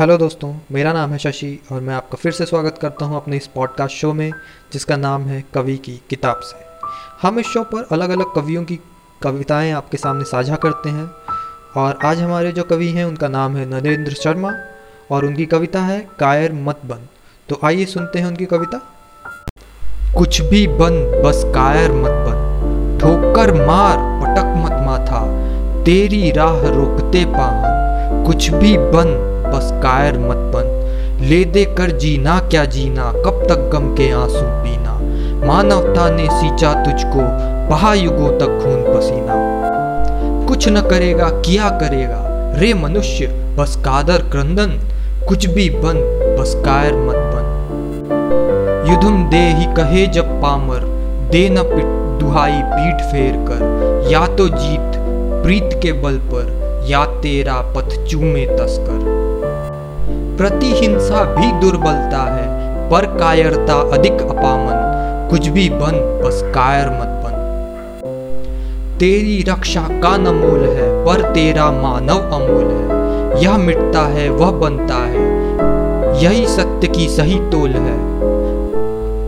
Hello दोस्तों, मेरा नाम है शशि और मैं आपका फिर से स्वागत करता हूँ अपने इस पॉडकास्ट शो में, जिसका नाम है कवि की किताब से। हम इस शो पर अलग अलग कवियों की कविताएँ आपके सामने साझा करते हैं और आज हमारे जो कवि हैं, उनका नाम है नरेंद्र शर्मा और उनकी कविता है कायर मत बन। तो आइए सुनते हैं उनकी कविता। कुछ भी बन, बस कायर मत बन। ठोकर मार, पटक मत माथा। तेरी राह रोकते पा कुछ भी बन बस कायर मत बन। ले दे कर जीना, क्या जीना? कब तक गम के आँसू पीना? मानवता ने सींचा तुझको बहा युगों तक खून पसीना। कुछ न करेगा, किया करेगा? रे मनुष्य, बस कादर क्रंदन। कुछ भी बन, बस कायर मत बन। युधुम दे ही कहे जब पामर, दे न पिट दुहाई पीठ फेर कर। या तो जीत, प्रीत के बल पर, या तेरा पथ चूमे तस्कर। प्रतिहिंसा भी दुर्बलता है, पर कायरता अधिक अपामन। कुछ भी बन, बस कायर मत बन। तेरी रक्षा का न मोल है, पर तेरा मानव अमोल है। यह मिटता है, वह बनता है। यही सत्य की सही तोल है।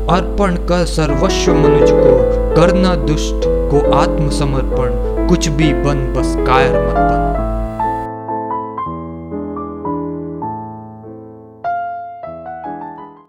अर्पण कर सर्वस्व मनुज को, करना दुष्ट को आत्मसमर्पण। कुछ भी बन, बस कायर मत बन।